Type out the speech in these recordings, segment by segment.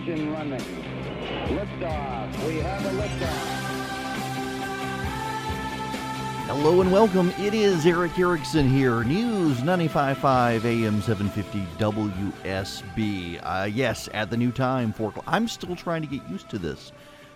engine running. Liftoff. We have a liftoff. Hello and welcome. It is Erick Erickson here. News 95.5 AM 750 WSB. Uh, yes, at the new time, 4 o'clock. I'm still trying to get used to this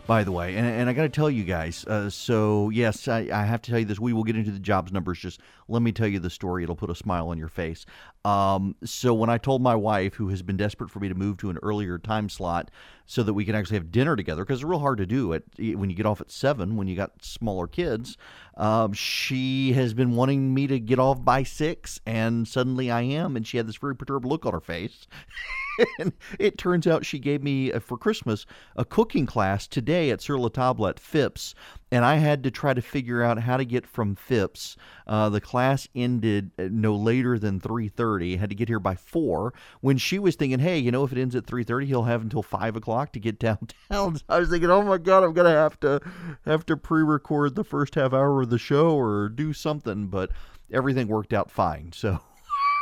by the way. And, and I got to tell you guys, uh, so yes, I, I, have to tell you this. We will get into the jobs numbers. Just let me tell you the story. It'll put a smile on your face. Um, so when I told my wife, who has been desperate for me to move to an earlier time slot so that we can actually have dinner together, because it's real hard to do it when you get off at seven when you got smaller kids, um, she has been wanting me to get off by six, and suddenly I am, and she had this very perturbed look on her face. and it turns out she gave me uh, for Christmas a cooking class today at Sur La Table at Phipps, and I had to try to figure out how to get from Phipps. Uh, the class ended uh, no later than 3:30. Had to get here by four. When she was thinking, "Hey, you know, if it ends at 3:30, he'll have until five o'clock to get downtown." I was thinking, "Oh my God, I'm gonna have to have to pre-record the first half hour of the show or do something." But everything worked out fine. So.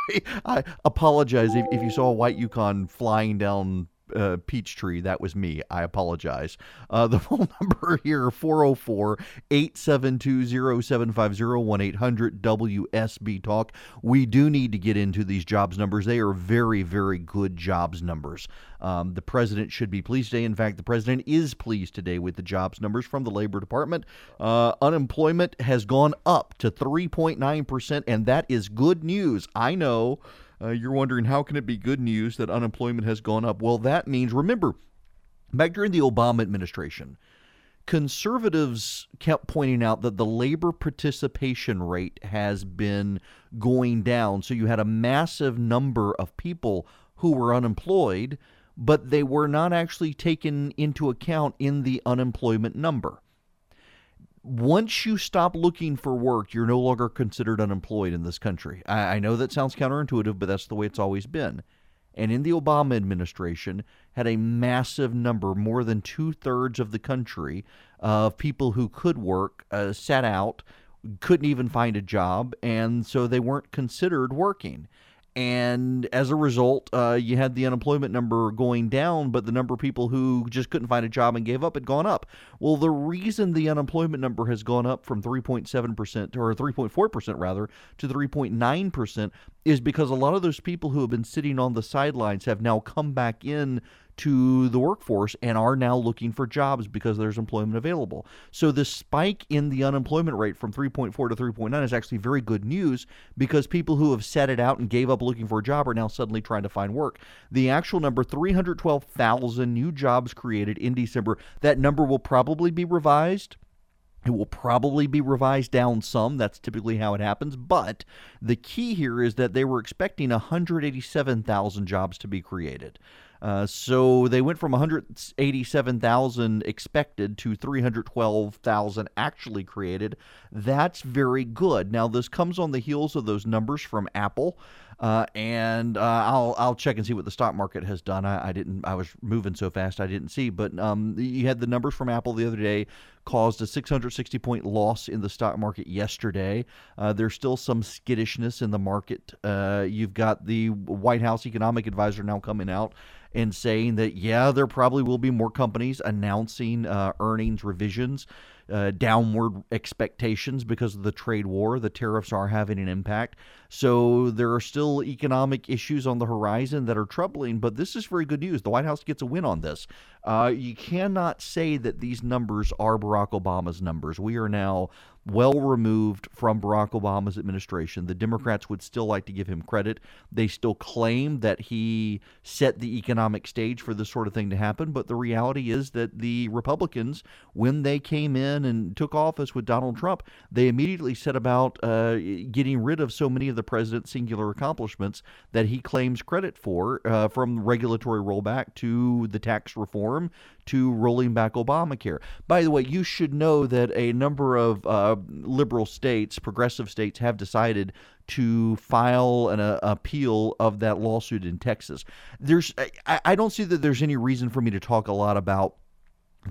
I apologize if, if you saw a white Yukon flying down uh, Peachtree. That was me. I apologize. Uh, the phone number here 404 872 0750 1 800 WSB Talk. We do need to get into these jobs numbers. They are very, very good jobs numbers. Um, the president should be pleased today. In fact, the president is pleased today with the jobs numbers from the Labor Department. Uh, unemployment has gone up to 3.9%, and that is good news. I know. Uh, you're wondering how can it be good news that unemployment has gone up? Well, that means remember, back during the Obama administration, conservatives kept pointing out that the labor participation rate has been going down. So you had a massive number of people who were unemployed, but they were not actually taken into account in the unemployment number once you stop looking for work, you're no longer considered unemployed in this country. I, I, know that sounds counterintuitive, but that's the way it's always been. And in the Obama administration, had a massive number, more than two thirds of the country, of people who could work uh, sat out, couldn't even find a job, and so they weren't considered working and as a result, uh, you had the unemployment number going down, but the number of people who just couldn't find a job and gave up had gone up. Well, the reason the unemployment number has gone up from 3.7% or 3.4% rather to 3.9% is because a lot of those people who have been sitting on the sidelines have now come back in to the workforce and are now looking for jobs because there's employment available. So the spike in the unemployment rate from 3.4 to 3.9 is actually very good news because people who have set it out and gave up looking for a job are now suddenly trying to find work. The actual number 312,000 new jobs created in December. That number will probably be revised. It will probably be revised down some. That's typically how it happens. But the key here is that they were expecting 187,000 jobs to be created. Uh, so they went from 187,000 expected to 312,000 actually created. That's very good. Now this comes on the heels of those numbers from Apple. Uh, and uh, I'll I'll check and see what the stock market has done. I, I didn't I was moving so fast I didn't see, but um, you had the numbers from Apple the other day caused a 660 point loss in the stock market yesterday. Uh, there's still some skittishness in the market. Uh, you've got the White House economic advisor now coming out and saying that yeah, there probably will be more companies announcing uh, earnings revisions uh, downward expectations because of the trade war. The tariffs are having an impact. So there are still economic issues on the horizon that are troubling, but this is very good news. The White House gets a win on this. Uh, you cannot say that these numbers are Barack Obama's numbers. We are now well removed from Barack Obama's administration. The Democrats would still like to give him credit. They still claim that he set the economic stage for this sort of thing to happen. But the reality is that the Republicans, when they came in and took office with Donald Trump, they immediately set about uh, getting rid of so many of the president's singular accomplishments that he claims credit for, uh, from regulatory rollback to the tax reform to rolling back Obamacare. By the way, you should know that a number of uh, liberal states, progressive states, have decided to file an uh, appeal of that lawsuit in Texas. There's, I, I don't see that there's any reason for me to talk a lot about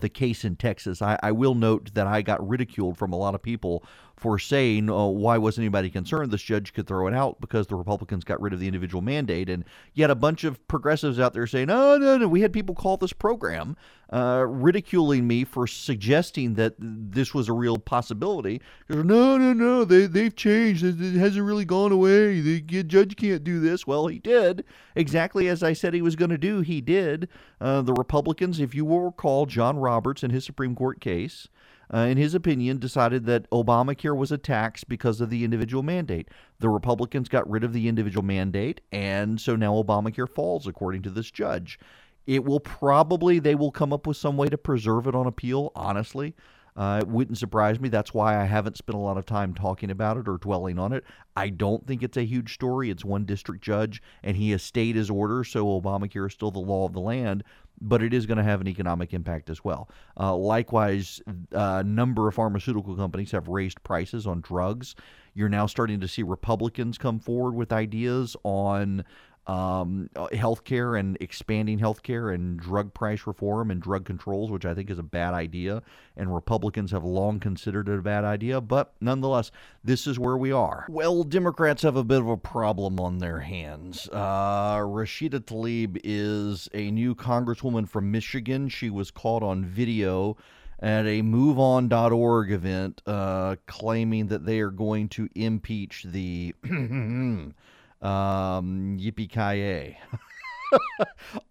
the case in Texas. I, I, will note that I got ridiculed from a lot of people for saying, oh, why wasn't anybody concerned? This judge could throw it out because the Republicans got rid of the individual mandate. And yet a bunch of progressives out there saying, oh, no, no. We had people call this program uh, ridiculing me for suggesting that this was a real possibility. no, no, no. They, they've changed. It, it hasn't really gone away. The judge can't do this. Well, he did. Exactly as I said he was going to do, he did. Uh, the Republicans, if you will recall, John Roberts in his Supreme Court case, uh, in his opinion, decided that Obamacare was a tax because of the individual mandate. The Republicans got rid of the individual mandate, and so now Obamacare falls, according to this judge. It will probably, they will come up with some way to preserve it on appeal, honestly. Uh, it wouldn't surprise me. That's why I haven't spent a lot of time talking about it or dwelling on it. I don't think it's a huge story. It's one district judge, and he has stayed his order, so Obamacare is still the law of the land but it is going to have an economic impact as well. Uh, likewise, a number of pharmaceutical companies have raised prices on drugs. You're now starting to see Republicans come forward with ideas on um, uh, healthcare and expanding healthcare and drug price reform and drug controls, which I think is a bad idea. And Republicans have long considered it a bad idea. But nonetheless, this is where we are. Well, Democrats have a bit of a problem on their hands. Uh, Rashida Tlaib is a new congresswoman from Michigan. She was caught on video at a MoveOn.org event uh, claiming that they are going to impeach the Um, yippee ki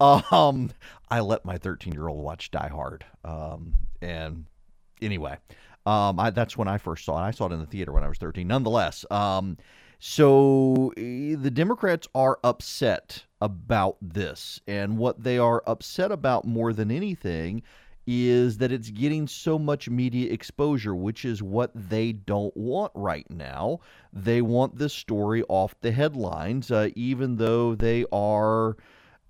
um, I let my 13 year old watch Die Hard. Um, and anyway, um, I, that's when I first saw it. I saw it in the theater when I was 13. Nonetheless, um, so eh, the Democrats are upset about this. And what they are upset about more than anything is that it's getting so much media exposure, which is what they don't want right now. They want this story off the headlines, uh, even though they are.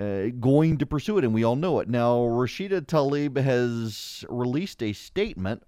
Uh, going to pursue it, and we all know it. Now, Rashida Tlaib has released a statement.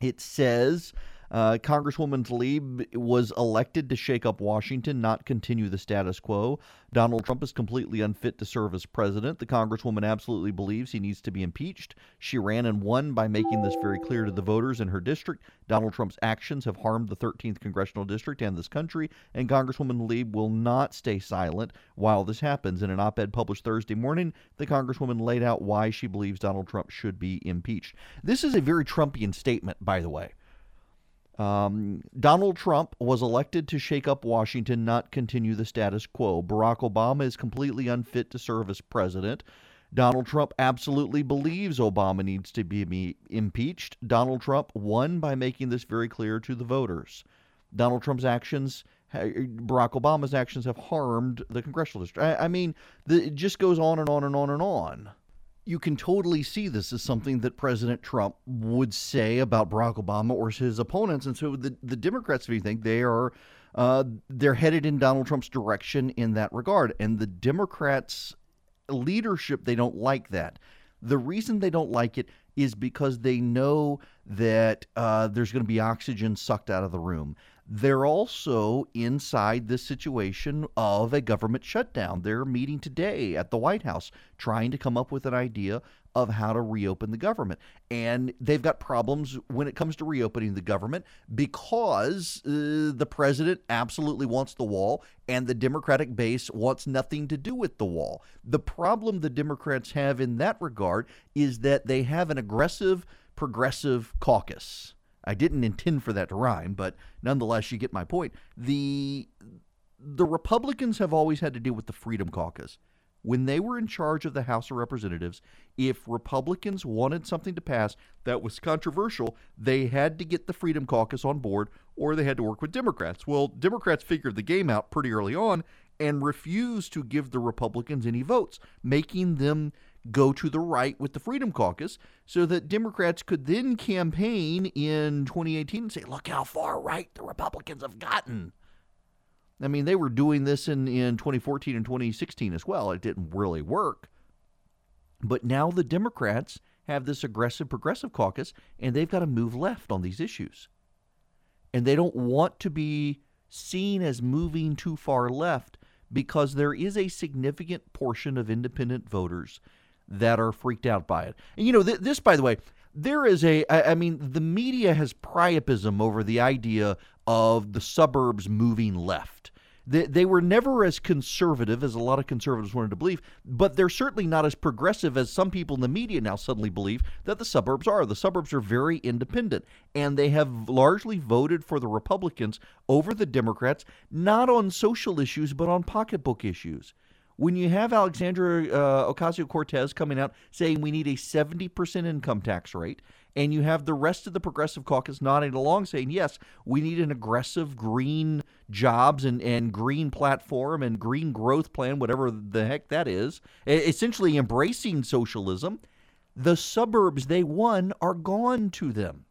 It says uh, Congresswoman Tlaib was elected to shake up Washington, not continue the status quo. Donald Trump is completely unfit to serve as president. The Congresswoman absolutely believes he needs to be impeached. She ran and won by making this very clear to the voters in her district. Donald Trump's actions have harmed the 13th congressional district and this country, and Congresswoman Tlaib will not stay silent while this happens. In an op ed published Thursday morning, the Congresswoman laid out why she believes Donald Trump should be impeached. This is a very Trumpian statement, by the way. Um, Donald Trump was elected to shake up Washington, not continue the status quo. Barack Obama is completely unfit to serve as president. Donald Trump absolutely believes Obama needs to be impeached. Donald Trump won by making this very clear to the voters. Donald Trump's actions, Barack Obama's actions have harmed the congressional district. I, I mean, the, it just goes on and on and on and on you can totally see this as something that President Trump would say about Barack Obama or his opponents. And so the, the Democrats, if you think, they are uh, they're headed in Donald Trump's direction in that regard. And the Democrats' leadership, they don't like that. The reason they don't like it is because they know that uh, there's going to be oxygen sucked out of the room. They're also inside this situation of a government shutdown. They're meeting today at the White House trying to come up with an idea of how to reopen the government. And they've got problems when it comes to reopening the government because uh, the president absolutely wants the wall and the Democratic base wants nothing to do with the wall. The problem the Democrats have in that regard is that they have an aggressive progressive caucus. I didn't intend for that to rhyme, but nonetheless, you get my point. The the Republicans have always had to deal with the Freedom Caucus. When they were in charge of the House of Representatives, if Republicans wanted something to pass that was controversial, they had to get the Freedom Caucus on board or they had to work with Democrats. Well, Democrats figured the game out pretty early on and refused to give the Republicans any votes, making them go to the right with the Freedom Caucus so that Democrats could then campaign in 2018 and say, look how far right the Republicans have gotten. I mean, they were doing this in, in 2014 and 2016 as well. It didn't really work. But now the Democrats have this aggressive progressive caucus, and they've got to move left on these issues. And they don't want to be seen as moving too far left because there is a significant portion of independent voters that are freaked out by it. And you know, th- this, by the way, there is a I I mean the media has priapism over the idea of the suburbs moving left. They, they were never as conservative as a lot of conservatives wanted to believe, but they're certainly not as progressive as some people in the media now suddenly believe that the suburbs are. The suburbs are very independent, and they have largely voted for the Republicans over the Democrats, not on social issues, but on pocketbook issues when you have Alexandra uh, Ocasio Cortez coming out saying we need a 70% income tax rate, and you have the rest of the progressive caucus nodding along saying, yes, we need an aggressive green jobs and, and green platform and green growth plan, whatever the heck that is, essentially embracing socialism, the suburbs they won are gone to them.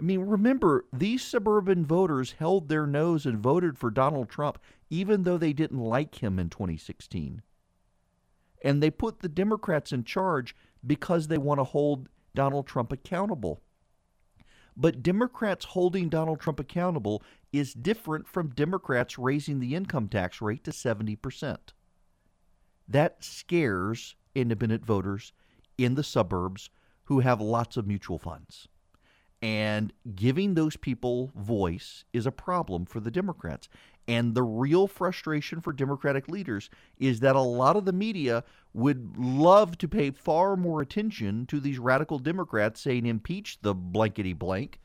I mean, remember, these suburban voters held their nose and voted for Donald Trump even though they didn't like him in 2016. And they put the Democrats in charge because they want to hold Donald Trump accountable. But Democrats holding Donald Trump accountable is different from Democrats raising the income tax rate to 70%. That scares independent voters in the suburbs who have lots of mutual funds. And giving those people voice is a problem for the Democrats. And the real frustration for Democratic leaders is that a lot of the media would love to pay far more attention to these radical Democrats saying impeach the blankety blank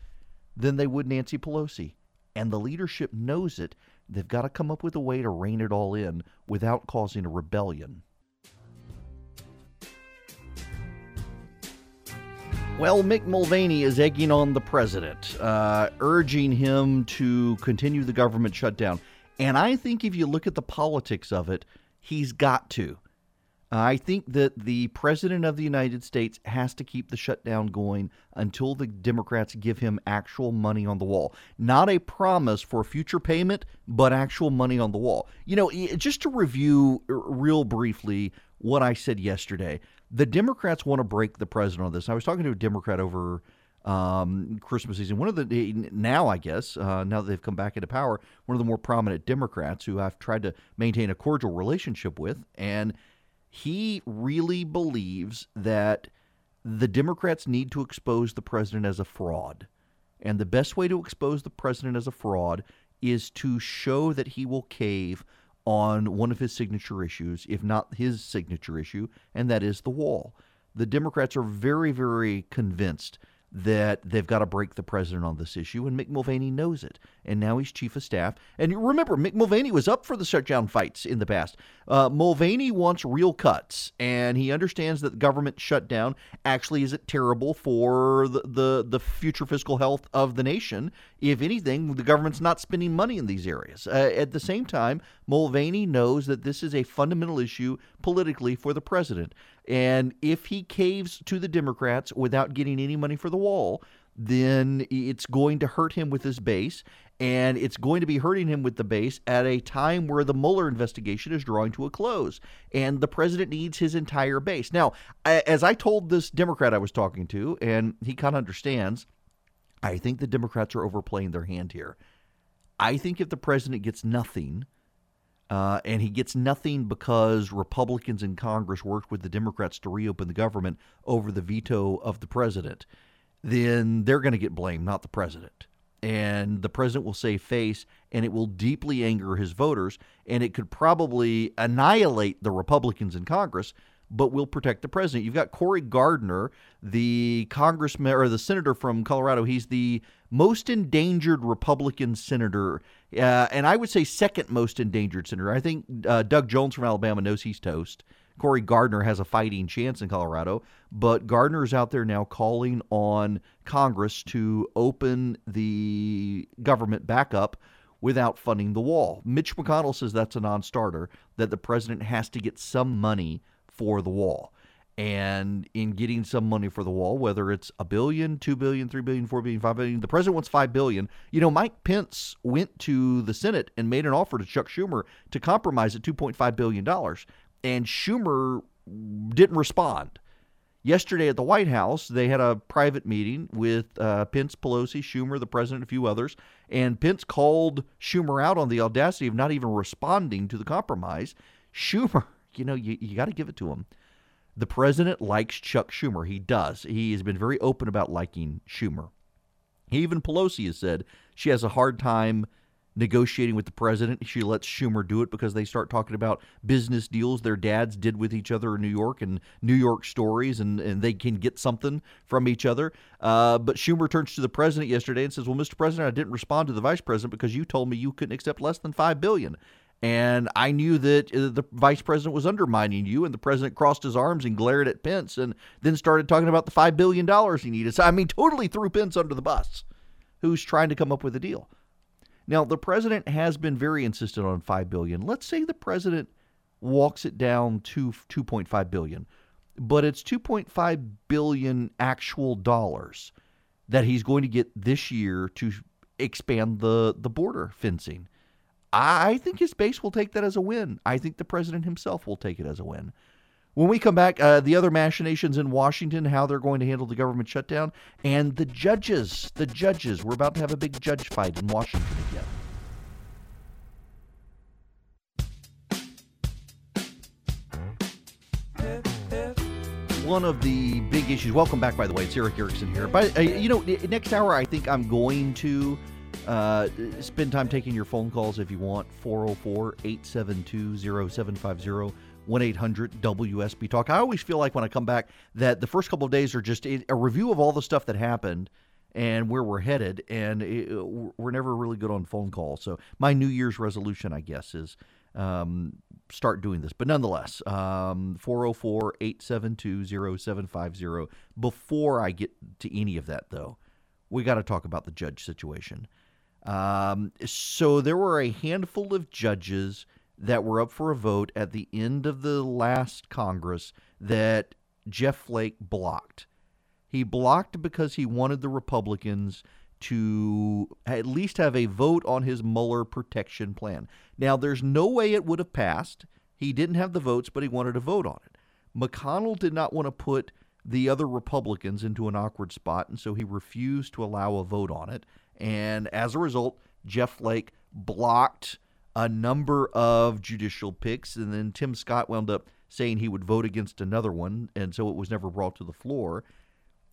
than they would Nancy Pelosi. And the leadership knows it. They've got to come up with a way to rein it all in without causing a rebellion. Well, Mick Mulvaney is egging on the president, uh, urging him to continue the government shutdown. And I think if you look at the politics of it, he's got to. I think that the president of the United States has to keep the shutdown going until the Democrats give him actual money on the wall. Not a promise for future payment, but actual money on the wall. You know, just to review real briefly what I said yesterday, the Democrats want to break the president on this. I was talking to a Democrat over um, Christmas season. One of the now, I guess, uh, now that they've come back into power, one of the more prominent Democrats who I've tried to maintain a cordial relationship with, and he really believes that the Democrats need to expose the president as a fraud, and the best way to expose the president as a fraud is to show that he will cave on one of his signature issues, if not his signature issue, and that is the wall. The Democrats are very, very convinced that they've got to break the president on this issue, and Mick Mulvaney knows it. And now he's chief of staff. And remember, Mick Mulvaney was up for the shutdown fights in the past. Uh, Mulvaney wants real cuts, and he understands that the government shutdown actually isn't terrible for the, the, the future fiscal health of the nation. If anything, the government's not spending money in these areas. Uh, at the same time, Mulvaney knows that this is a fundamental issue politically for the president. And if he caves to the Democrats without getting any money for the wall, then it's going to hurt him with his base. And it's going to be hurting him with the base at a time where the Mueller investigation is drawing to a close. And the president needs his entire base. Now, as I told this Democrat I was talking to, and he kind of understands, I think the Democrats are overplaying their hand here. I think if the president gets nothing, uh, and he gets nothing because Republicans in Congress worked with the Democrats to reopen the government over the veto of the president, then they're going to get blamed, not the president. And the president will save face, and it will deeply anger his voters, and it could probably annihilate the Republicans in Congress but will protect the president. You've got Cory Gardner, the congressman or the senator from Colorado. He's the most endangered Republican senator, uh, and I would say second most endangered senator. I think uh, Doug Jones from Alabama knows he's toast. Cory Gardner has a fighting chance in Colorado, but Gardner is out there now calling on Congress to open the government back up without funding the wall. Mitch McConnell says that's a non starter, that the president has to get some money for the wall. And in getting some money for the wall, whether it's a billion, two billion, three billion, four billion, five billion, the president wants five billion. You know, Mike Pence went to the Senate and made an offer to Chuck Schumer to compromise at two point five billion dollars, and Schumer didn't respond. Yesterday at the White House, they had a private meeting with uh, Pence, Pelosi, Schumer, the president, a few others, and Pence called Schumer out on the audacity of not even responding to the compromise. Schumer you know, you, you got to give it to him. The president likes Chuck Schumer. He does. He has been very open about liking Schumer. Even Pelosi has said she has a hard time negotiating with the president. She lets Schumer do it because they start talking about business deals their dads did with each other in New York and New York stories, and, and they can get something from each other. Uh, but Schumer turns to the president yesterday and says, "Well, Mr. President, I didn't respond to the vice president because you told me you couldn't accept less than five billion. And I knew that uh, the vice president was undermining you, and the president crossed his arms and glared at Pence, and then started talking about the five billion dollars he needed. So I mean, totally threw Pence under the bus, who's trying to come up with a deal. Now, the president has been very insistent on 5 billion. Let's say the president walks it down to 2.5 billion, but it's 2.5 billion actual dollars that he's going to get this year to expand the the border fencing. I think his base will take that as a win. I think the president himself will take it as a win. When we come back, uh, the other machinations in Washington, how they're going to handle the government shutdown, and the judges. The judges. We're about to have a big judge fight in Washington again. One of the big issues. Welcome back, by the way. It's Erick Erickson here. But uh, you know, next hour, I think I'm going to uh, spend time taking your phone calls if you want. 404 872 0750. 1 800 WSB Talk. I always feel like when I come back that the first couple of days are just a review of all the stuff that happened and where we're headed, and it, we're never really good on phone calls. So, my New Year's resolution, I guess, is um, start doing this. But nonetheless, um, 404 872 0750. Before I get to any of that, though, we got to talk about the judge situation. Um, so, there were a handful of judges that were up for a vote at the end of the last Congress that Jeff Flake blocked. He blocked because he wanted the Republicans to at least have a vote on his Mueller protection plan. Now, there's no way it would have passed. He didn't have the votes, but he wanted to vote on it. McConnell did not want to put the other Republicans into an awkward spot, and so he refused to allow a vote on it. And as a result, Jeff Flake blocked a number of judicial picks, and then Tim Scott wound up saying he would vote against another one, and so it was never brought to the floor.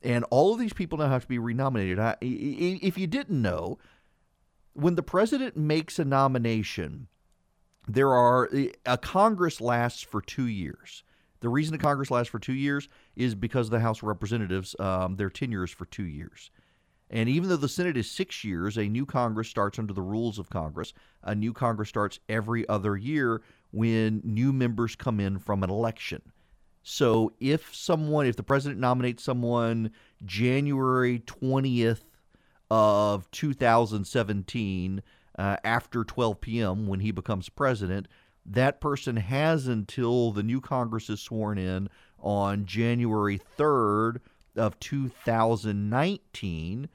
And all of these people now have to be renominated. if you didn't know, when the president makes a nomination, there are a Congress lasts for two years. The reason the Congress lasts for two years is because the House of Representatives, um, their tenure is for two years. And even though the Senate is six years, a new Congress starts under the rules of Congress. A new Congress starts every other year when new members come in from an election. So if someone, if the president nominates someone January 20th of 2017 uh, after 12 p.m. when he becomes president, that person has until the new Congress is sworn in on January 3rd of 2019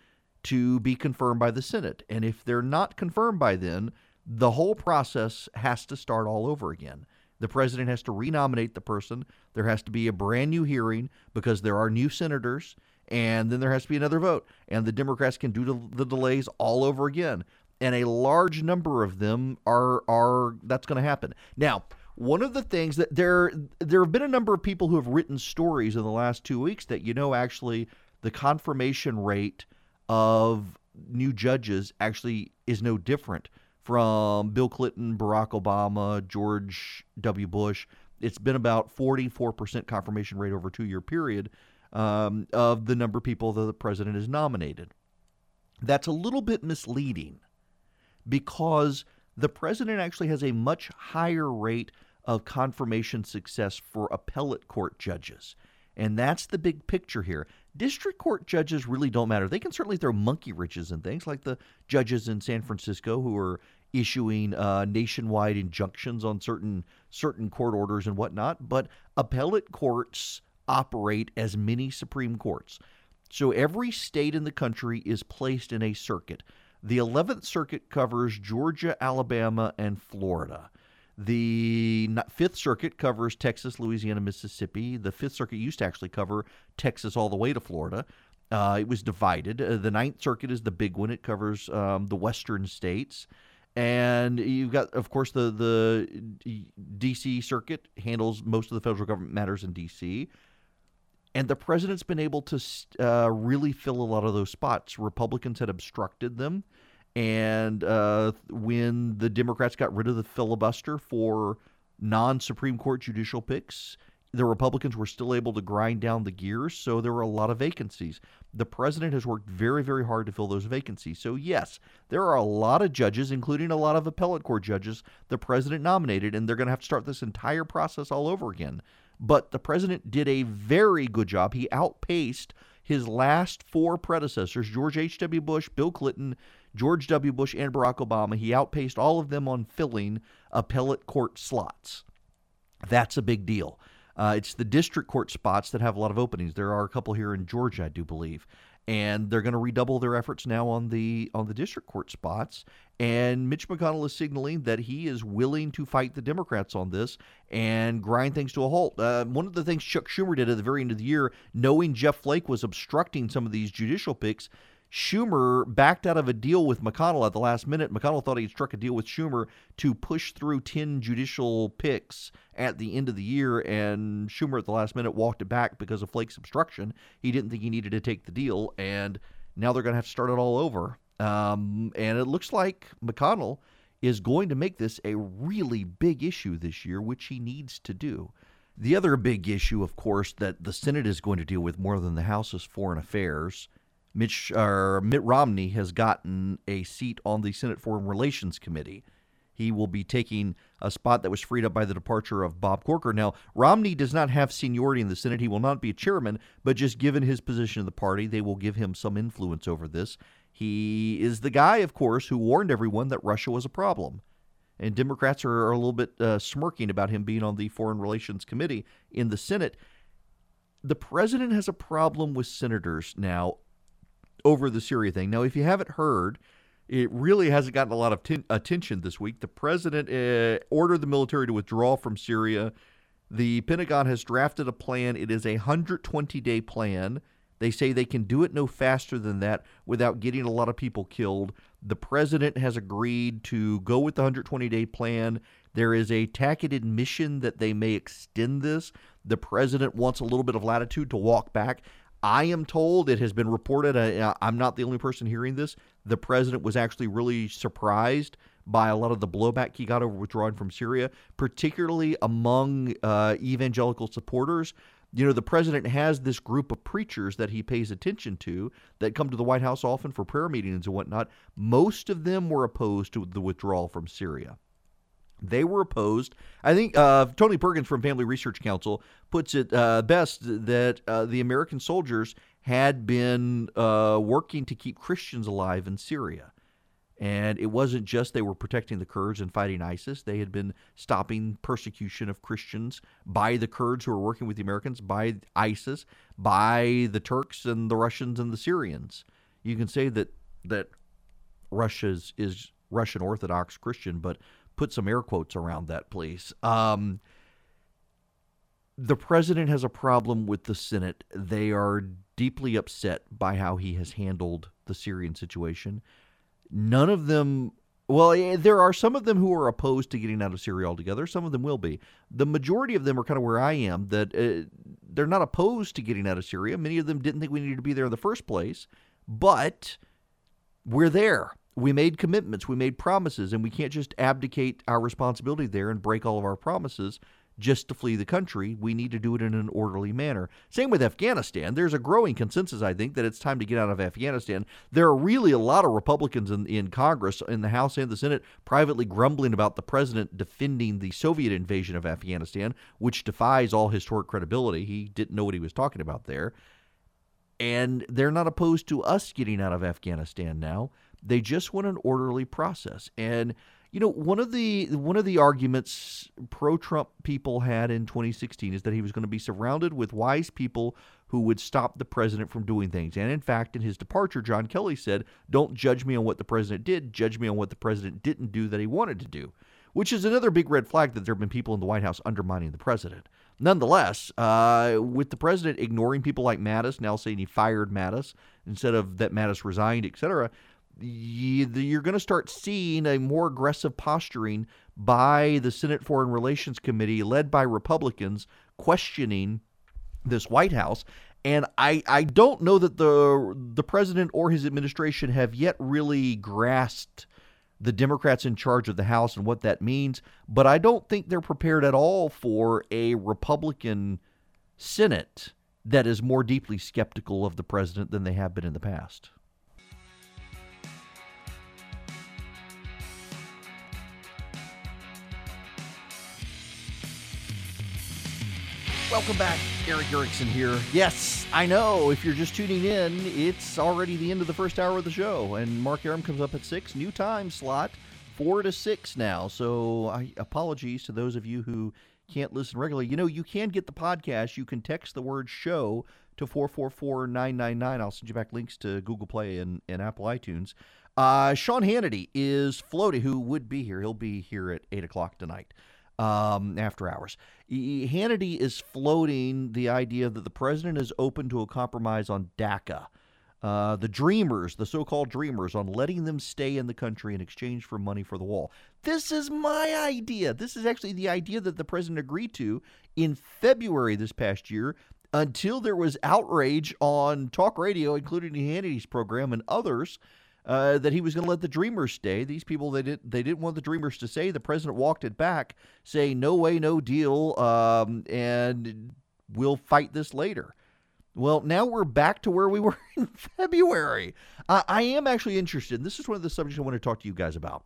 to be confirmed by the Senate. And if they're not confirmed by then, the whole process has to start all over again. The president has to renominate the person. There has to be a brand new hearing because there are new senators, and then there has to be another vote. And the Democrats can do the delays all over again. And a large number of them are are that's going to happen. Now, one of the things that there there have been a number of people who have written stories in the last two weeks that you know actually the confirmation rate of new judges actually is no different from Bill Clinton, Barack Obama, George W. Bush. It's been about 44% confirmation rate over a two year period um, of the number of people that the president has nominated. That's a little bit misleading because the president actually has a much higher rate of confirmation success for appellate court judges. And that's the big picture here. District court judges really don't matter. They can certainly throw monkey wrenches and things like the judges in San Francisco who are issuing uh, nationwide injunctions on certain certain court orders and whatnot. But appellate courts operate as mini Supreme Courts. So every state in the country is placed in a circuit. The 11th Circuit covers Georgia, Alabama, and Florida. The Fifth Circuit covers Texas, Louisiana, Mississippi. The Fifth Circuit used to actually cover Texas all the way to Florida. Uh, it was divided. Uh, the Ninth Circuit is the big one. It covers um, the western states. And you've got, of course, the the D.C. Circuit handles most of the federal government matters in D.C. And the president's been able to uh, really fill a lot of those spots. Republicans had obstructed them. And uh, when the Democrats got rid of the filibuster for non Supreme Court judicial picks, the Republicans were still able to grind down the gears, so there were a lot of vacancies. The president has worked very, very hard to fill those vacancies. So, yes, there are a lot of judges, including a lot of appellate court judges, the president nominated, and they're going to have to start this entire process all over again. But the president did a very good job. He outpaced his last four predecessors George H.W. Bush, Bill Clinton, George W. Bush, and Barack Obama. He outpaced all of them on filling appellate court slots. That's a big deal. Uh, it's the district court spots that have a lot of openings. There are a couple here in Georgia, I do believe, and they're going to redouble their efforts now on the on the district court spots. And Mitch McConnell is signaling that he is willing to fight the Democrats on this and grind things to a halt. Uh, one of the things Chuck Schumer did at the very end of the year, knowing Jeff Flake was obstructing some of these judicial picks, Schumer backed out of a deal with McConnell at the last minute. McConnell thought he'd struck a deal with Schumer to push through 10 judicial picks at the end of the year, and Schumer at the last minute walked it back because of Flake's obstruction. He didn't think he needed to take the deal, and now they're going to have to start it all over. Um, and it looks like McConnell is going to make this a really big issue this year, which he needs to do. The other big issue, of course, that the Senate is going to deal with more than the House is foreign affairs. Mitch or Mitt Romney has gotten a seat on the Senate Foreign Relations Committee. He will be taking a spot that was freed up by the departure of Bob Corker. Now, Romney does not have seniority in the Senate. He will not be a chairman, but just given his position in the party, they will give him some influence over this. He is the guy, of course, who warned everyone that Russia was a problem. And Democrats are, a little bit uh, smirking about him being on the Foreign Relations Committee in the Senate. The president has a problem with senators now over the Syria thing. Now, if you haven't heard, it really hasn't gotten a lot of attention this week. The president uh, ordered the military to withdraw from Syria. The Pentagon has drafted a plan. It is a 120 day plan. They say they can do it no faster than that without getting a lot of people killed. The president has agreed to go with the 120 day plan. There is a tacit admission that they may extend this. The president wants a little bit of latitude to walk back. I am told it has been reported. Uh, I'm not the only person hearing this. The president was actually really surprised by a lot of the blowback he got over withdrawing from Syria, particularly among uh, evangelical supporters. You know, the president has this group of preachers that he pays attention to that come to the White House often for prayer meetings and whatnot. Most of them were opposed to the withdrawal from Syria. They were opposed. I think uh, Tony Perkins from Family Research Council puts it uh, best that uh, the American soldiers had been uh, working to keep Christians alive in Syria. And it wasn't just they were protecting the Kurds and fighting ISIS. They had been stopping persecution of Christians by the Kurds who were working with the Americans, by ISIS, by the Turks and the Russians and the Syrians. You can say that that Russia is, is Russian Orthodox Christian, but put some air quotes around that, please. Um, the president has a problem with the Senate. They are deeply upset by how he has handled the Syrian situation. None of them, well, eh, there are some of them who are opposed to getting out of Syria altogether. Some of them will be. The majority of them are kind of where I am, that uh, they're not opposed to getting out of Syria. Many of them didn't think we needed to be there in the first place, but we're there we made commitments, we made promises, and we can't just abdicate our responsibility there and break all of our promises just to flee the country. We need to do it in an orderly manner. Same with Afghanistan. There's a growing consensus, I think, that it's time to get out of Afghanistan. There are really a lot of Republicans in, in Congress, in the House and the Senate, privately grumbling about the president defending the Soviet invasion of Afghanistan, which defies all historic credibility. He didn't know what he was talking about there. And they're not opposed to us getting out of Afghanistan now. They just want an orderly process. And you know, one of the one of the arguments pro-Trump people had in 2016 is that he was going to be surrounded with wise people who would stop the president from doing things. And in fact, in his departure, John Kelly said, "Don't judge me on what the president did, judge me on what the president didn't do that he wanted to do." Which is another big red flag that there have been people in the White House undermining the president. Nonetheless, uh, with the president ignoring people like Mattis, now saying he fired Mattis instead of that Mattis resigned, etc., you're going to start seeing a more aggressive posturing by the Senate Foreign Relations Committee, led by Republicans, questioning this White House. And I, I don't know that the the president or his administration have yet really grasped the Democrats in charge of the House and what that means. But I don't think they're prepared at all for a Republican Senate that is more deeply skeptical of the president than they have been in the past. Welcome back. Erick Erickson here. Yes, I know. If you're just tuning in, it's already the end of the first hour of the show, and Mark Arum comes up at six. New time slot, four to six now. So, I apologies to those of you who can't listen regularly. You know, you can get the podcast. You can text the word "show" to four four four nine nine nine. I'll send you back links to Google Play and, and Apple iTunes. Uh, Sean Hannity is floating. Who would be here? He'll be here at eight o'clock tonight um, after hours. Hannity is floating the idea that the president is open to a compromise on DACA. Uh, the dreamers, the so called dreamers, on letting them stay in the country in exchange for money for the wall. This is my idea. This is actually the idea that the president agreed to in February this past year until there was outrage on talk radio, including Hannity's program and others, uh, that he was going to let the Dreamers stay. These people they didn't they didn't want the Dreamers to stay. The president walked it back, saying no way, no deal, um, and we'll fight this later. Well, now we're back to where we were in February. I am actually interested. This is one of the subjects I want to talk to you guys about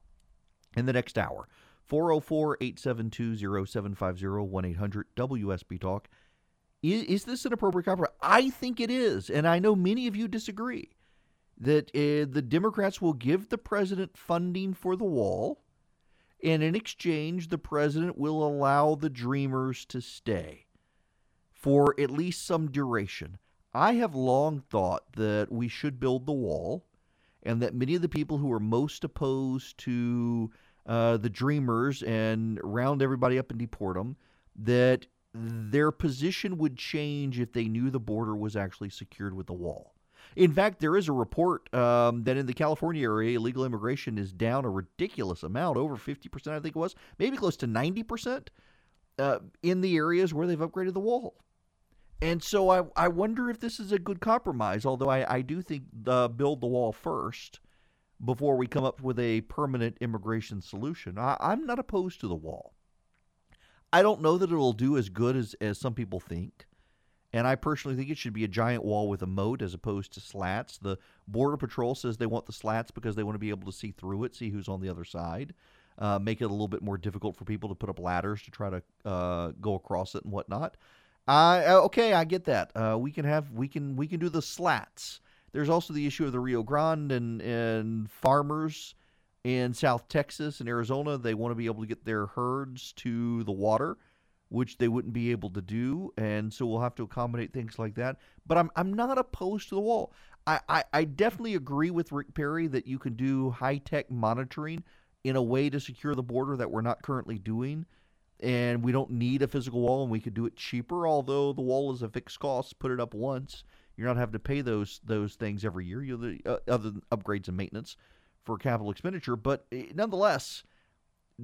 in the next hour. 404 872 0750 1 800 WSB Talk. Is, is this an appropriate compromise? I think it is, and I know many of you disagree that uh, the Democrats will give the president funding for the wall, and in exchange, the president will allow the Dreamers to stay for at least some duration. I have long thought that we should build the wall, and that many of the people who are most opposed to uh, the Dreamers and round everybody up and deport them, that their position would change if they knew the border was actually secured with the wall. In fact, there is a report um, that in the California area, illegal immigration is down a ridiculous amount, over 50%, I think it was, maybe close to 90% uh, in the areas where they've upgraded the wall. And so I, I wonder if this is a good compromise, although I, I do think uh, build the wall first before we come up with a permanent immigration solution. I, I'm not opposed to the wall. I don't know that it'll do as good as, as some people think. And I personally think it should be a giant wall with a moat as opposed to slats. The Border Patrol says they want the slats because they want to be able to see through it, see who's on the other side, uh, make it a little bit more difficult for people to put up ladders to try to uh, go across it and whatnot. Uh, okay, I get that. Uh, we can have we can we can do the slats. There's also the issue of the Rio Grande and and farmers in South Texas and Arizona. They want to be able to get their herds to the water which they wouldn't be able to do, and so we'll have to accommodate things like that. But I'm I'm not opposed to the wall. I, I, I definitely agree with Rick Perry that you can do high tech monitoring in a way to secure the border that we're not currently doing. And we don't need a physical wall, and we could do it cheaper. Although the wall is a fixed cost, put it up once, you're not having to pay those those things every year. You uh, other upgrades and maintenance for capital expenditure, but eh, nonetheless,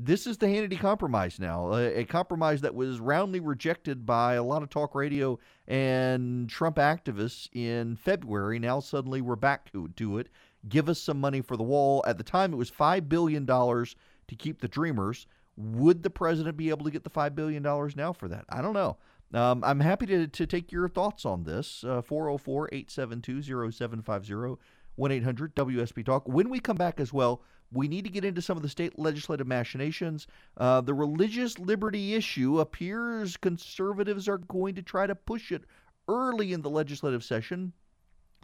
this is the Hannity compromise now, a, a, compromise that was roundly rejected by a lot of talk radio and Trump activists in February. Now suddenly we're back to, to it. Give us some money for the wall. At the time, it was $5 billion to keep the Dreamers. Would the president be able to get the $5 billion now for that? I don't know. Um, I'm happy to, to take your thoughts on this. Uh, 404 872 0750 1 800 WSB Talk. When we come back as well, we need to get into some of the state legislative machinations. Uh, the religious liberty issue appears conservatives are going to try to push it early in the legislative session.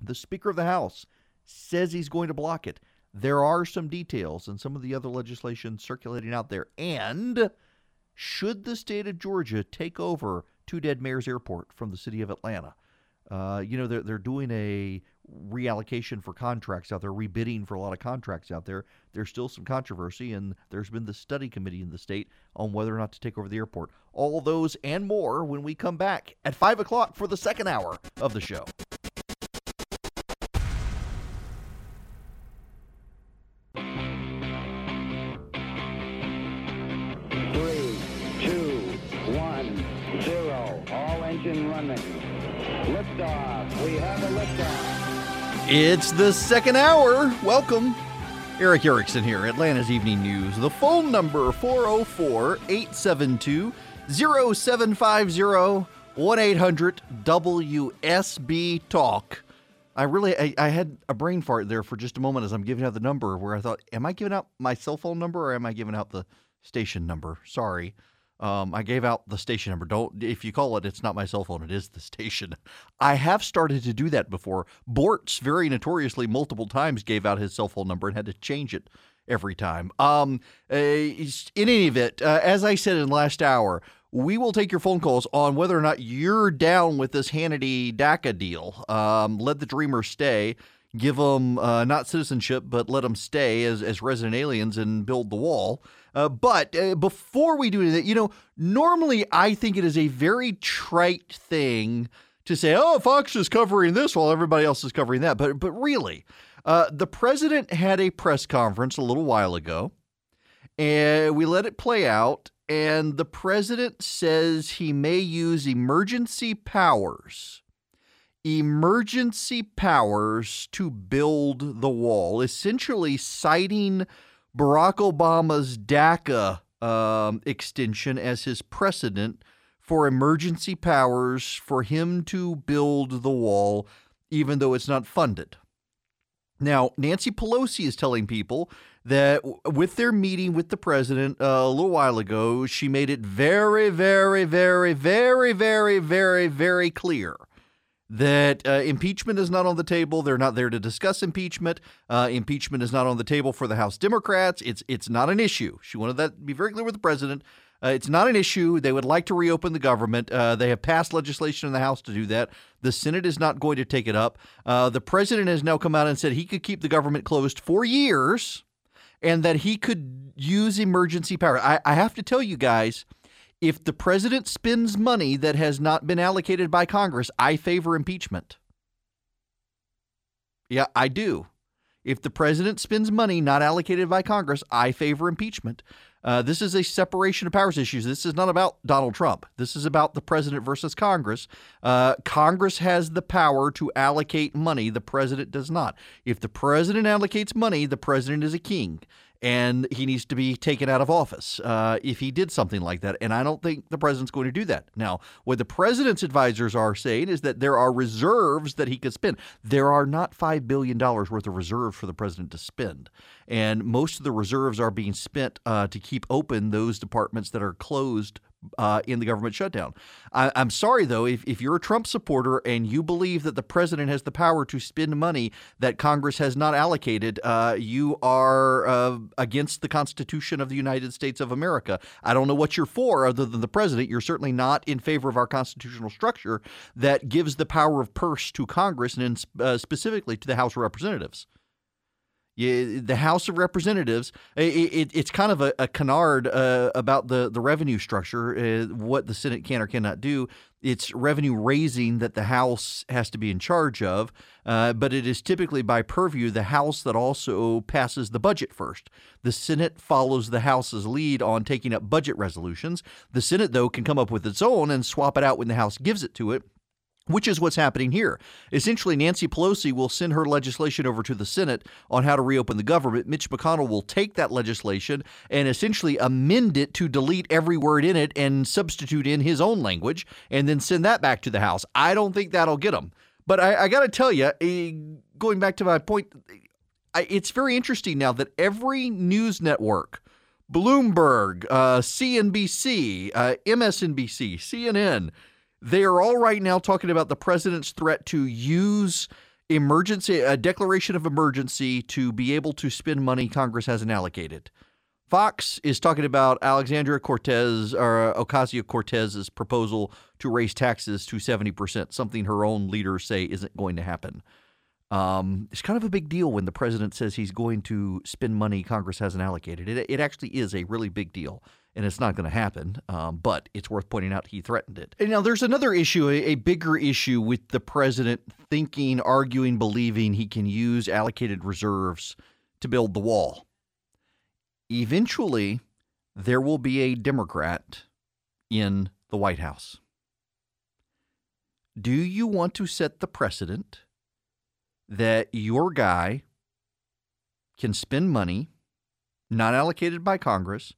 The Speaker of the House says he's going to block it. There are some details and some of the other legislation circulating out there. And should the state of Georgia take over Two Dead Mayor's Airport from the city of Atlanta? Uh, you know, they're, they're doing a reallocation for contracts out there, rebidding for a lot of contracts out there. There's still some controversy, and there's been the study committee in the state on whether or not to take over the airport. All those and more when we come back at 5 o'clock for the second hour of the show. It's the second hour. Welcome. Erick Erickson here, Atlanta's Evening News. The phone number 404 872 0750 1 800 WSB Talk. I really I, I had a brain fart there for just a moment as I'm giving out the number where I thought, am I giving out my cell phone number or am I giving out the station number? Sorry. Um, I gave out the station number. Don't if you call it, it's not my cell phone. It is the station. I have started to do that before. Boortz very notoriously multiple times gave out his cell phone number and had to change it every time. Um, uh, in any event, uh, as I said in last hour, we will take your phone calls on whether or not you're down with this Hannity DACA deal. Um, let the dreamers stay give them uh, not citizenship, but let them stay as, as resident aliens and build the wall. Uh, but uh, before we do that, you know, normally I think it is a very trite thing to say, "Oh, Fox is covering this while everybody else is covering that." But but really, uh, the president had a press conference a little while ago, and we let it play out. And the president says he may use emergency powers emergency powers to build the wall, essentially citing Barack Obama's DACA um, extension as his precedent for emergency powers for him to build the wall, even though it's not funded. Now, Nancy Pelosi is telling people that with their meeting with the president uh, a little while ago, she made it very, very, very, very, very, very, very clear that uh, impeachment is not on the table. They're not there to discuss impeachment. Uh, impeachment is not on the table for the House Democrats. It's it's not an issue. She wanted that to be very clear with the president. Uh, it's not an issue. They would like to reopen the government. Uh, they have passed legislation in the House to do that. The Senate is not going to take it up. Uh, the president has now come out and said he could keep the government closed for years and that he could use emergency power. I, I have to tell you guys if the president spends money that has not been allocated by Congress, I favor impeachment. Yeah, I do. If the president spends money not allocated by Congress, I favor impeachment. Uh, this is a separation of powers issue. This is not about Donald Trump. This is about the president versus Congress. Uh, Congress has the power to allocate money. The president does not. If the president allocates money, the president is a king and he needs to be taken out of office uh, if he did something like that. And I don't think the president's going to do that. Now, what the president's advisors are saying is that there are reserves that he could spend. There are not $5 billion worth of reserves for the president to spend. And most of the reserves are being spent uh, to keep open those departments that are closed uh, in the government shutdown. I, am sorry, though, if, if you're a Trump supporter and you believe that the president has the power to spend money that Congress has not allocated, uh, you are uh, against the Constitution of the United States of America. I don't know what you're for other than the president. You're certainly not in favor of our constitutional structure that gives the power of purse to Congress and uh, specifically to the House of Representatives. You, the House of Representatives, it, it, it's kind of a, a canard uh, about the, the revenue structure, uh, what the Senate can or cannot do. It's revenue raising that the House has to be in charge of, uh, but it is typically by purview the House that also passes the budget first. The Senate follows the House's lead on taking up budget resolutions. The Senate, though, can come up with its own and swap it out when the House gives it to it which is what's happening here. Essentially, Nancy Pelosi will send her legislation over to the Senate on how to reopen the government. Mitch McConnell will take that legislation and essentially amend it to delete every word in it and substitute in his own language and then send that back to the House. I don't think that'll get him. But I, I got to tell you, eh, going back to my point, it's very interesting now that every news network, Bloomberg, uh, CNBC, uh, MSNBC, CNN, they are all right now talking about the president's threat to use emergency a declaration of emergency to be able to spend money Congress hasn't allocated. Fox is talking about Alexandria Cortez or Ocasio Cortez's proposal to raise taxes to 70%, something her own leaders say isn't going to happen. Um, it's kind of a big deal when the president says he's going to spend money Congress hasn't allocated. It, it actually is a really big deal and it's not going to happen. Um, but it's worth pointing out he threatened it. And now there's another issue, a, a, bigger issue with the president thinking, arguing, believing he can use allocated reserves to build the wall. Eventually, there will be a Democrat in the White House. Do you want to set the precedent that your guy can spend money not allocated by Congress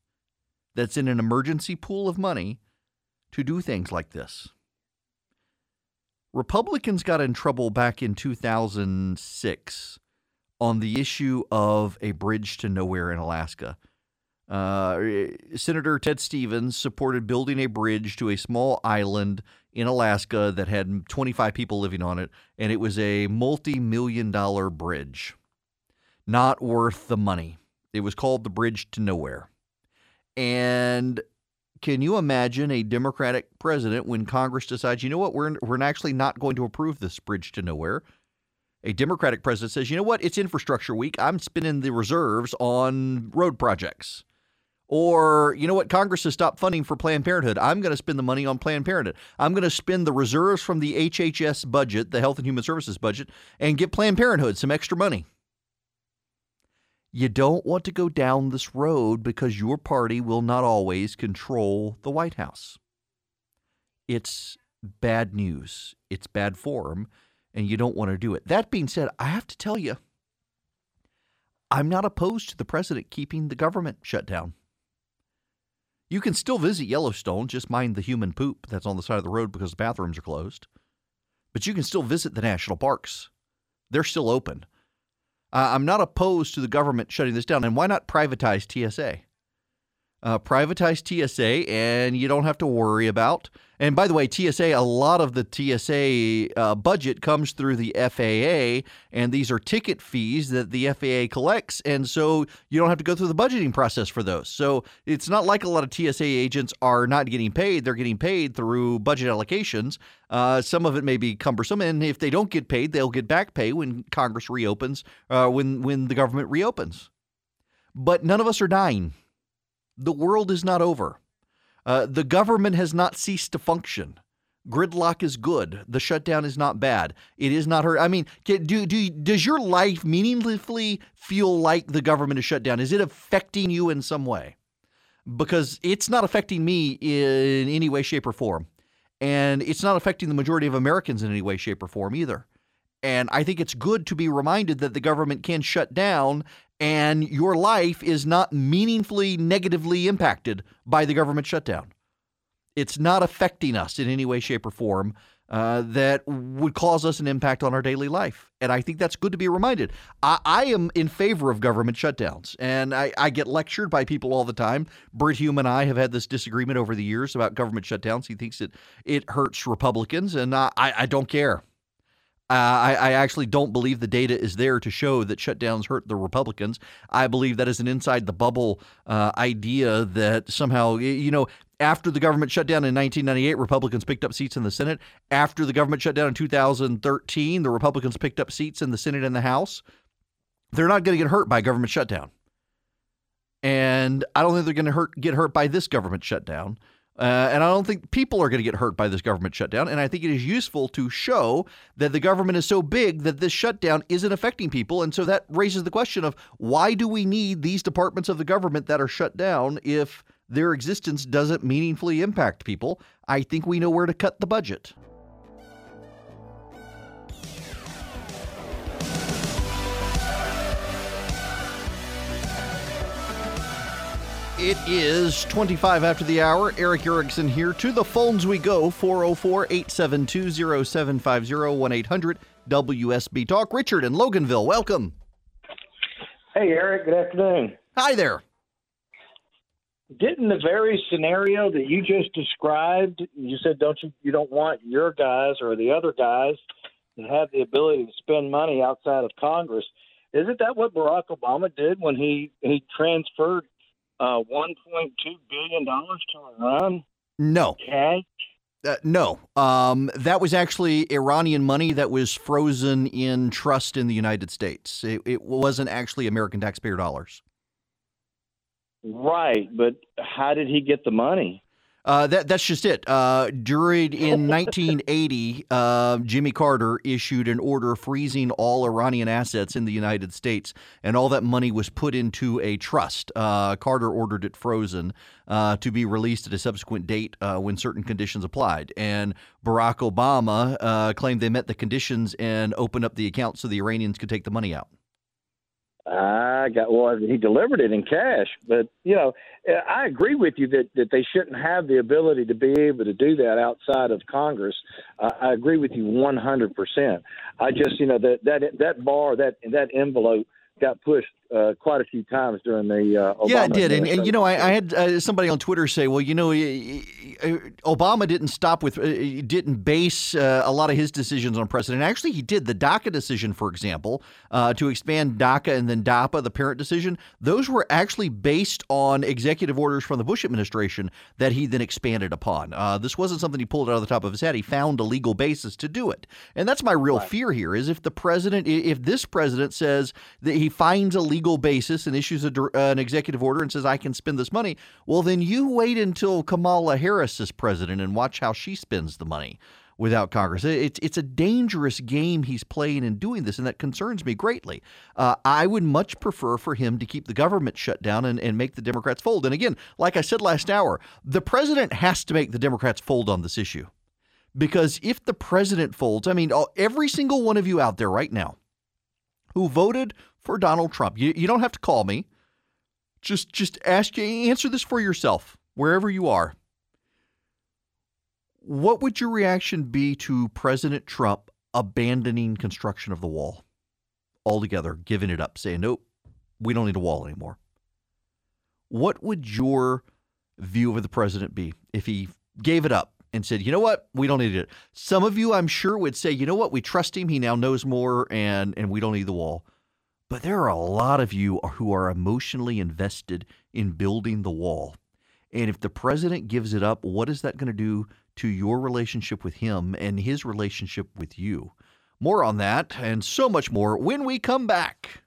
that's in an emergency pool of money to do things like this? Republicans got in trouble back in 2006 on the issue of a bridge to nowhere in Alaska. Uh, Senator Ted Stevens supported building a bridge to a small island in Alaska that had 25 people living on it, and it was a multi million dollar bridge. Not worth the money. It was called the Bridge to Nowhere. And can you imagine a Democratic president when Congress decides, you know what, we're, we're actually not going to approve this bridge to nowhere? A Democratic president says, you know what, it's infrastructure week. I'm spending the reserves on road projects. Or, you know what, Congress has stopped funding for Planned Parenthood. I'm going to spend the money on Planned Parenthood. I'm going to spend the reserves from the HHS budget, the Health and Human Services budget, and get Planned Parenthood some extra money. You don't want to go down this road because your party will not always control the White House. It's bad news, it's bad form, and you don't want to do it. That being said, I have to tell you, I'm not opposed to the president keeping the government shut down. You can still visit Yellowstone, just mind the human poop that's on the side of the road because the bathrooms are closed. But you can still visit the national parks. They're still open. Uh, I'm not opposed to the government shutting this down. And why not privatize TSA? Uh, privatize TSA, and you don't have to worry about and by the way, TSA, a lot of the TSA uh, budget comes through the FAA, and these are ticket fees that the FAA collects. And so you don't have to go through the budgeting process for those. So it's not like a lot of TSA agents are not getting paid. They're getting paid through budget allocations. Uh, some of it may be cumbersome. And if they don't get paid, they'll get back pay when Congress reopens, uh, when, when the government reopens. But none of us are dying. The world is not over. Uh, the government has not ceased to function. Gridlock is good. The shutdown is not bad. It is not hurt. I mean, do, do does your life meaningfully feel like the government is shut down? Is it affecting you in some way? Because it's not affecting me in any way, shape, or form. And it's not affecting the majority of Americans in any way, shape, or form either. And I think it's good to be reminded that the government can shut down and your life is not meaningfully negatively impacted by the government shutdown. It's not affecting us in any way, shape, or form uh, that would cause us an impact on our daily life. And I think that's good to be reminded. I, I am in favor of government shutdowns, and I, I, get lectured by people all the time. Brit Hume and I have had this disagreement over the years about government shutdowns. He thinks that it hurts Republicans, and I, I don't care. Uh, I, I, actually don't believe the data is there to show that shutdowns hurt the Republicans. I believe that is an inside the bubble uh, idea that somehow, you know, after the government shut down in 1998, Republicans picked up seats in the Senate. After the government shut down in 2013, the Republicans picked up seats in the Senate and the House. They're not going to get hurt by government shutdown. And I don't think they're going to get hurt by this government shutdown. Uh, and I don't think people are going to get hurt by this government shutdown. And I think it is useful to show that the government is so big that this shutdown isn't affecting people. And so that raises the question of why do we need these departments of the government that are shut down if their existence doesn't meaningfully impact people? I think we know where to cut the budget. It is 25 after the hour. Erick Erickson here. To the phones we go 404 872 0750 1 800 WSB Talk. Richard in Loganville, welcome. Hey, Erick. Good afternoon. Hi there. Didn't the very scenario that you just described, you said, don't you, you don't want your guys or the other guys to have the ability to spend money outside of Congress. Isn't that what Barack Obama did when he, he transferred uh, $1.2 billion to Iran? No. Cash? Uh, no. Um, that was actually Iranian money that was frozen in trust in the United States. It, it wasn't actually American taxpayer dollars. Right, but how did he get the money? Uh, that that's just it. Uh, during in 1980, uh, Jimmy Carter issued an order freezing all Iranian assets in the United States, and all that money was put into a trust. Uh, Carter ordered it frozen uh, to be released at a subsequent date uh, when certain conditions applied. And Barack Obama claimed they met the conditions and opened up the account so the Iranians could take the money out. I got well. He delivered it in cash, but you know, I agree with you that that they shouldn't have the ability to be able to do that outside of Congress. Uh, I agree with you 100 percent. I just, you know, that that that bar, that that envelope got pushed uh, quite a few times during the uh, Obama yeah, it did, and, and you know, I, I had uh, somebody on Twitter say, well, you know, Obama didn't stop with, uh, didn't base uh, a lot of his decisions on precedent. Actually, he did the DACA decision, for example, uh, to expand DACA and then DAPA, the parent decision. Those were actually based on executive orders from the Bush administration that he then expanded upon. this wasn't something he pulled out of the top of his head. He found a legal basis to do it, and that's my real right. fear here: is if the president, if this president says that he finds a legal basis and issues a, an executive order and says, I can spend this money, well, then you wait until Kamala Harris is president and watch how she spends the money without Congress. It's it's a dangerous game he's playing in doing this, and that concerns me greatly. Uh, I would much prefer for him to keep the government shut down and, and make the Democrats fold. And again, like I said last hour, the president has to make the Democrats fold on this issue. Because if the president folds, I mean, every single one of you out there right now who voted for Donald Trump. You, you don't have to call me. Just just ask answer this for yourself wherever you are. What would your reaction be to President Trump abandoning construction of the wall altogether, giving it up, saying nope, we don't need a wall anymore? What would your view of the president be if he gave it up and said, you know what, we don't need it? Some of you, I'm sure, would say, you know what, we trust him. He now knows more, and and we don't need the wall. But there are a lot of you who are emotionally invested in building the wall. And if the president gives it up, what is that going to do to your relationship with him and his relationship with you? More on that and so much more when we come back.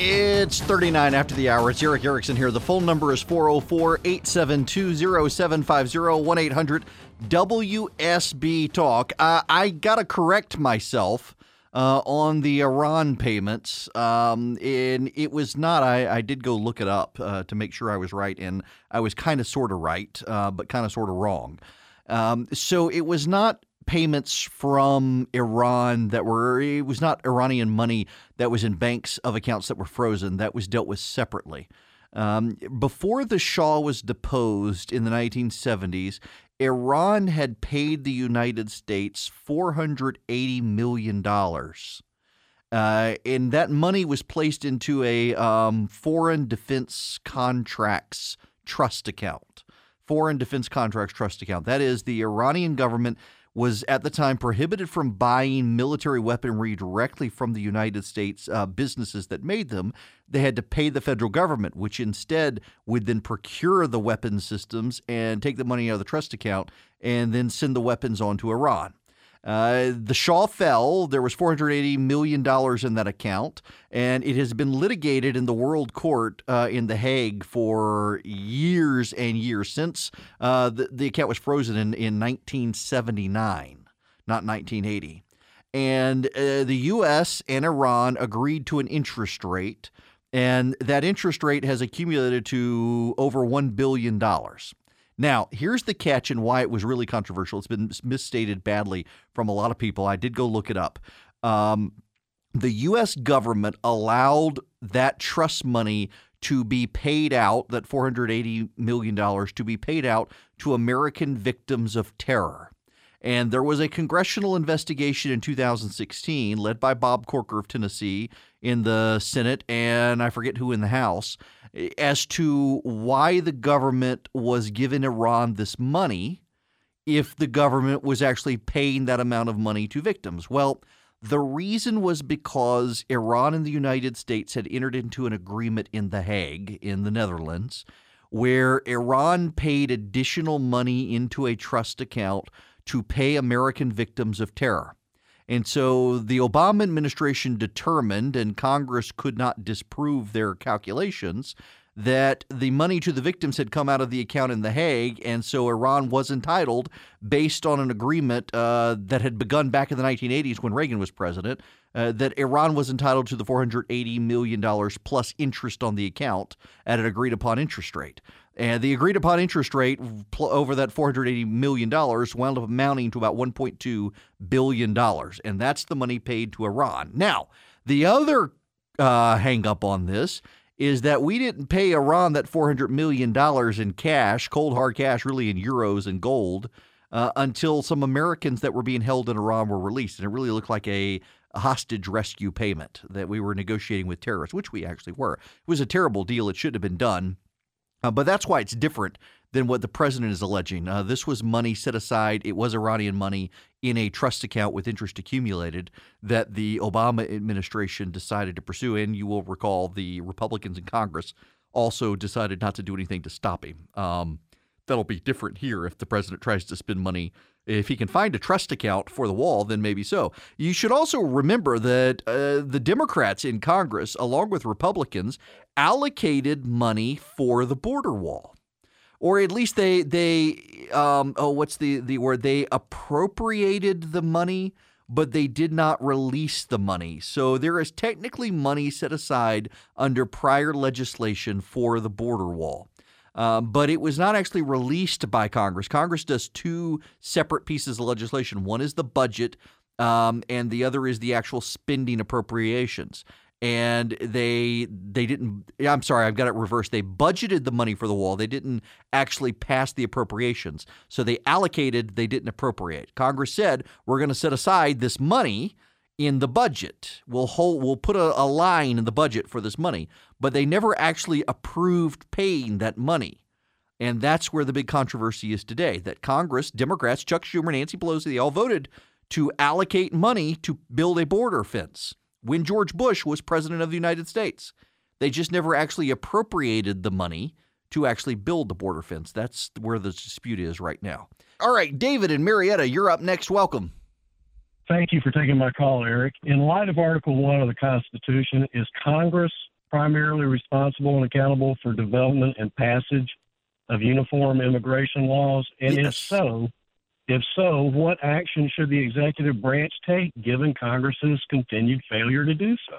It's 39 after the hour. It's Erick Erickson here. The phone number is 404 872 0750 1 800 WSB Talk. Uh, I got to correct myself uh, on the Iran payments. Um, and it was not, I, I did go look it up uh, to make sure I was right. And I was kind of sort of right, uh, but kind of sort of wrong. Um, so it was not payments from Iran that were, it was not Iranian money that was in banks of accounts that were frozen. That was dealt with separately. Um, before the Shah was deposed in the 1970s, Iran had paid the United States $480 million. Uh, and that money was placed into a um, foreign defense contracts trust account. Foreign defense contracts trust account. That is, the Iranian government was at the time prohibited from buying military weaponry directly from the United States uh, businesses that made them. They had to pay the federal government, which instead would then procure the weapon systems and take the money out of the trust account and then send the weapons on to Iran. Uh, the Shah fell. There was $480 million in that account, and it has been litigated in the World Court uh, in The Hague for years and years since uh, the, the account was frozen in, in 1979, not 1980. And uh, the U.S. and Iran agreed to an interest rate, and that interest rate has accumulated to over $1 billion. Now, here's the catch and why it was really controversial. It's been misstated badly from a lot of people. I did go look it up. Um, the U.S. government allowed that trust money to be paid out, that $480 million to be paid out to American victims of terror. And there was a congressional investigation in 2016 led by Bob Corker of Tennessee in the Senate and I forget who in the House eh, as to why the government was giving Iran this money if the government was actually paying that amount of money to victims. Well, the reason was because Iran and the United States had entered into an agreement in The Hague, in the Netherlands, where Iran paid additional money into a trust account to pay American victims of terror. And so the Obama administration determined, and Congress could not disprove their calculations, that the money to the victims had come out of the account in The Hague, and so Iran was entitled, based on an agreement uh, that had begun back in the 1980s when Reagan was president, uh, that Iran was entitled to the $480 million plus interest on the account at an agreed upon interest rate. And the agreed upon interest rate pl- over that $480 million wound up amounting to about $1.2 billion. And that's the money paid to Iran. Now, the other uh, hang up on this is that we didn't pay Iran that $400 million in cash, cold hard cash, really in euros and gold, uh, until some Americans that were being held in Iran were released. And it really looked like a, a hostage rescue payment that we were negotiating with terrorists, which we actually were. It was a terrible deal. It should have been done. Uh, but that's why it's different than what the president is alleging. Uh, this was money set aside. It was Iranian money in a trust account with interest accumulated that the Obama administration decided to pursue. And you will recall the Republicans in Congress also decided not to do anything to stop him. Um, that'll be different here if the president tries to spend money. If he can find a trust account for the wall, then maybe so. You should also remember that uh, the Democrats in Congress, along with Republicans, allocated money for the border wall. Or at least they they um, oh what's the the word? They appropriated the money but they did not release the money. So there is technically money set aside under prior legislation for the border wall um, but it was not actually released by Congress. Congress does two separate pieces of legislation. One is the budget, um, and the other is the actual spending appropriations and they they didn't I'm sorry, I've got it reversed. They budgeted the money for the wall. They didn't actually pass the appropriations. So they allocated, they didn't appropriate. Congress said, "We're going to set aside this money in the budget. We'll hold we'll put a, a line in the budget for this money." But they never actually approved paying that money. And that's where the big controversy is today that Congress, Democrats, Chuck Schumer, Nancy Pelosi, they all voted to allocate money to build a border fence when George Bush was president of the United States. They just never actually appropriated the money to actually build the border fence. That's where the dispute is right now. All right, David and Marietta, you're up next. Welcome. Thank you for taking my call, Erick. In light of Article 1 of the Constitution, is Congress primarily responsible and accountable for development and passage of uniform immigration laws? And yes. if so, if so, what action should the executive branch take given Congress's continued failure to do so?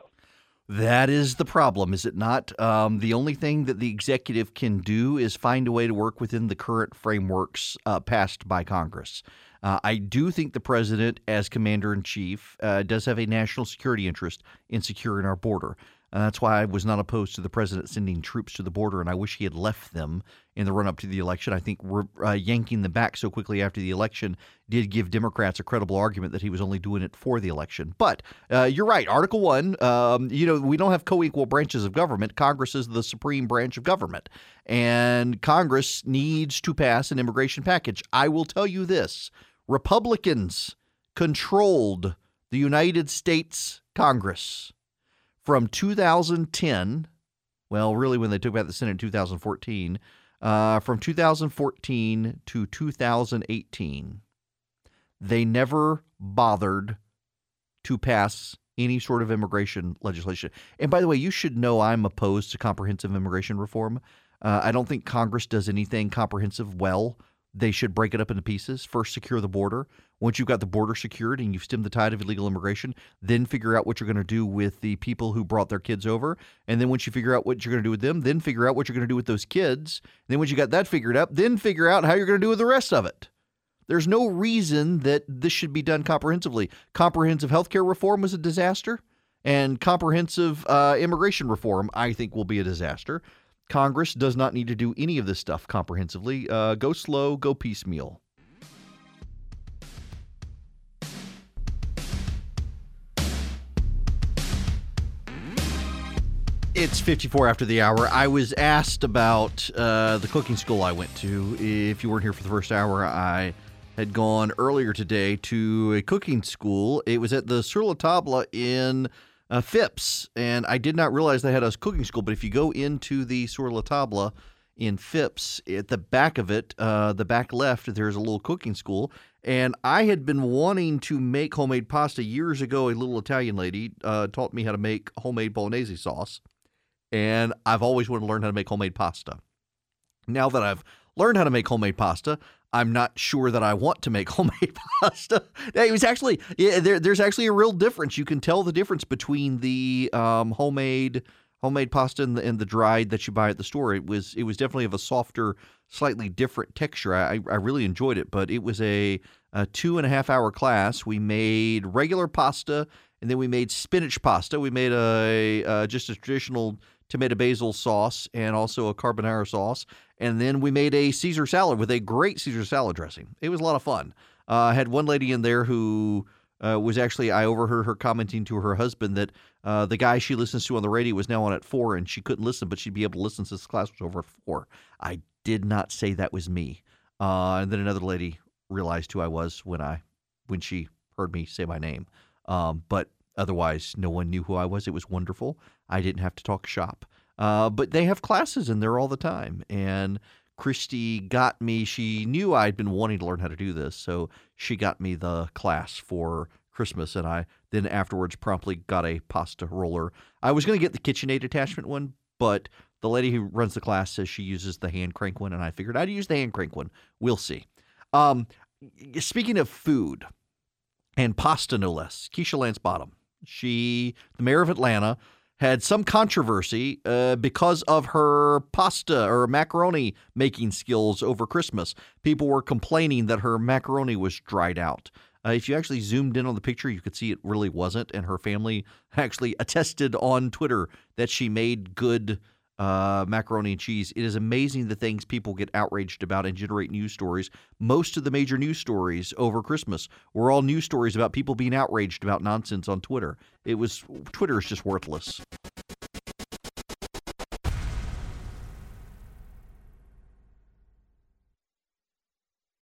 That is the problem, is it not? Um, the only thing that the executive can do is find a way to work within the current frameworks uh, passed by Congress. Uh, I do think the president, as commander in chief, uh, does have a national security interest in securing our border. Uh, that's why I was not opposed to the president sending troops to the border, and I wish he had left them in the run up to the election. I think uh, yanking them back so quickly after the election did give Democrats a credible argument that he was only doing it for the election. But uh, you're right. Article 1, um, you know, we don't have co equal branches of government. Congress is the supreme branch of government, and Congress needs to pass an immigration package. I will tell you this Republicans controlled the United States Congress from 2010, well, really when they took back the Senate in 2014, uh, from 2014 to 2018, they never bothered to pass any sort of immigration legislation. And by the way, you should know I'm opposed to comprehensive immigration reform. Uh, I don't think Congress does anything comprehensive well. They should break it up into pieces. First, secure the border. Once you've got the border secured and you've stemmed the tide of illegal immigration, then figure out what you're going to do with the people who brought their kids over. And then once you figure out what you're going to do with them, then figure out what you're going to do with those kids. And then once you got that figured out, then figure out how you're going to do with the rest of it. There's no reason that this should be done comprehensively. Comprehensive health care reform was a disaster, and comprehensive uh, immigration reform, I think, will be a disaster. Congress does not need to do any of this stuff comprehensively. Uh, go slow, go piecemeal. It's 54 after the hour. I was asked about uh, the cooking school I went to. If you weren't here for the first hour, I had gone earlier today to a cooking school. It was at the Sur La in uh, Phipps, and I did not realize they had a cooking school. But if you go into the Sur La Table in Phipps. At the back of it, uh, the back left, there's a little cooking school. And I had been wanting to make homemade pasta years ago. A little Italian lady uh, taught me how to make homemade bolognese sauce. And I've always wanted to learn how to make homemade pasta. Now that I've learned how to make homemade pasta, I'm not sure that I want to make homemade pasta. It was actually yeah, there, there's actually a real difference. You can tell the difference between the um, homemade homemade pasta and the, and the dried that you buy at the store. It was it was definitely of a softer, slightly different texture. I, I really enjoyed it, but it was a, a two and a half hour class. We made regular pasta and then we made spinach pasta. We made a, a just a traditional tomato basil sauce and also a carbonara sauce. And then we made a Caesar salad with a great Caesar salad dressing. It was a lot of fun. Uh, I had one lady in there who uh, was actually, I overheard her commenting to her husband that uh, the guy she listens to on the radio was now on at four and she couldn't listen, but she'd be able to listen since class was over at four. I did not say that was me. Uh, and then another lady realized who I was when I when she heard me say my name. Um, but otherwise, no one knew who I was. It was wonderful. I didn't have to talk shop. Uh, but they have classes in there all the time. And Christy got me, she knew I'd been wanting to learn how to do this. So she got me the class for Christmas. And I then afterwards promptly got a pasta roller. I was going to get the KitchenAid attachment one, but the lady who runs the class says she uses the hand crank one. And I figured I'd use the hand crank one. We'll see. Um, speaking of food and pasta, no less, Keisha Lance Bottoms, she, the mayor of Atlanta, had some controversy uh, because of her pasta or macaroni making skills over Christmas. People were complaining that her macaroni was dried out. Uh, if you actually zoomed in on the picture, you could see it really wasn't. And her family actually attested on Twitter that she made good uh, macaroni and cheese. It is amazing the things people get outraged about and generate news stories. Most of the major news stories over Christmas were all news stories about people being outraged about nonsense on Twitter. It was Twitter is just worthless.